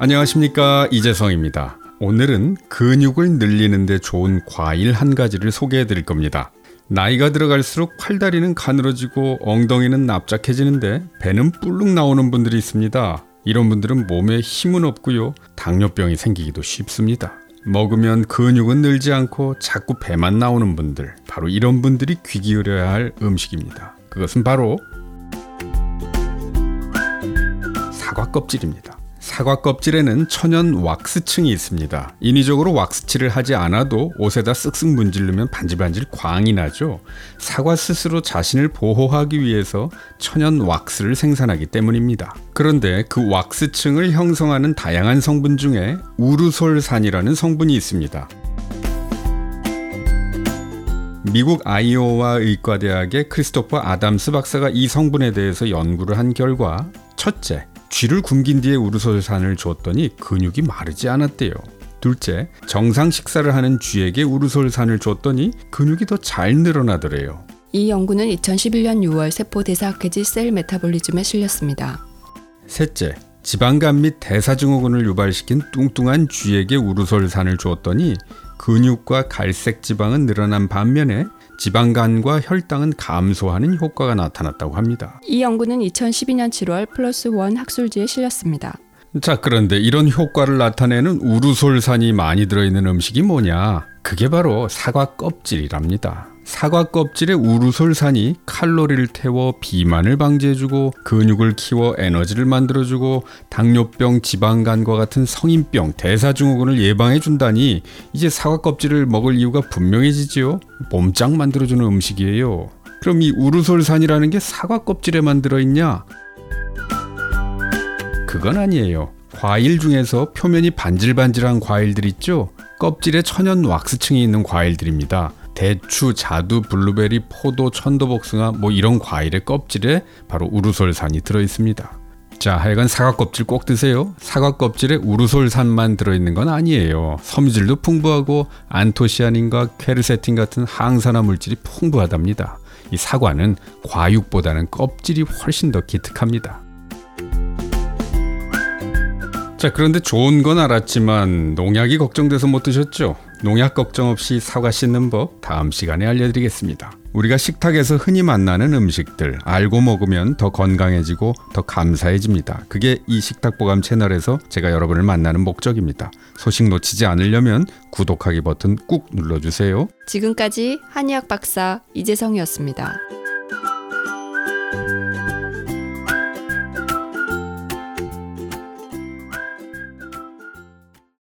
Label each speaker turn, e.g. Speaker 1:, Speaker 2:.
Speaker 1: 안녕하십니까 이재성입니다. 오늘은 근육을 늘리는데 좋은 과일 한 가지를 소개해 드릴 겁니다. 나이가 들어갈수록 팔다리는 가늘어지고 엉덩이는 납작해지는데 배는 불룩 나오는 분들이 있습니다. 이런 분들은 몸에 힘은 없고요. 당뇨병이 생기기도 쉽습니다. 먹으면 근육은 늘지 않고 자꾸 배만 나오는 분들, 바로 이런 분들이 귀 기울여야 할 음식입니다. 그것은 바로 사과 껍질입니다. 사과 껍질에는 천연 왁스층이 있습니다. 인위적으로 왁스칠을 하지 않아도 옷에다 쓱쓱 문지르면 반질반질 광이 나죠. 사과 스스로 자신을 보호하기 위해서 천연 왁스를 생산하기 때문입니다. 그런데 그 왁스층을 형성하는 다양한 성분 중에 우르솔산이라는 성분이 있습니다. 미국 아이오와 의과대학의 크리스토퍼 아담스 박사가 이 성분에 대해서 연구를 한 결과 첫째, 쥐를 굶긴 뒤에 우르솔산을 줬더니 근육이 마르지 않았대요. 둘째, 정상 식사를 하는 쥐에게 우르솔산을 줬더니 근육이 더 잘 늘어나더래요.
Speaker 2: 이 연구는 2011년 6월 세포 대사학회지 셀 메타볼리즘에 실렸습니다.
Speaker 1: 셋째, 지방간 및 대사증후군을 유발시킨 뚱뚱한 쥐에게 우르솔산을 주었더니 근육과 갈색 지방은 늘어난 반면에 지방간과 혈당은 감소하는 효과가 나타났다고 합니다.
Speaker 2: 이 연구는 2012년 7월 플러스 원 학술지에 실렸습니다.
Speaker 1: 자, 그런데 이런 효과를 나타내는 우르솔산이 많이 들어있는 음식이 뭐냐? 그게 바로 사과 껍질이랍니다. 사과 껍질에 우르솔산이 칼로리를 태워 비만을 방지해주고 근육을 키워 에너지를 만들어주고 당뇨병, 지방간과 같은 성인병, 대사증후군을 예방해준다니 이제 사과 껍질을 먹을 이유가 분명해지지요. 몸짱 만들어주는 음식이에요. 그럼 이 우르솔산이라는 게 사과 껍질에만 들어있냐? 그건 아니에요. 과일 중에서 표면이 반질반질한 과일들 있죠? 껍질에 천연 왁스층이 있는 과일들입니다. 대추, 자두, 블루베리, 포도, 천도복숭아 뭐 이런 과일의 껍질에 바로 우르솔산이 들어 있습니다. 자, 하여간 사과 껍질 꼭 드세요. 사과 껍질에 우르솔산만 들어있는 건 아니에요. 섬유질도 풍부하고 안토시아닌과 퀘르세틴 같은 항산화 물질이 풍부하답니다. 이 사과는 과육보다는 껍질이 훨씬 더 기특합니다. 자, 그런데 좋은 건 알았지만 농약이 걱정돼서 못 드셨죠? 농약 걱정 없이 사과 씻는 법 다음 시간에 알려드리겠습니다. 우리가 식탁에서 흔히 만나는 음식들 알고 먹으면 더 건강해지고 더 감사해집니다. 그게 이 식탁보감 채널에서 제가 여러분을 만나는 목적입니다. 소식 놓치지 않으려면 구독하기 버튼 꾹 눌러주세요.
Speaker 2: 지금까지 한의학 박사 이재성이었습니다.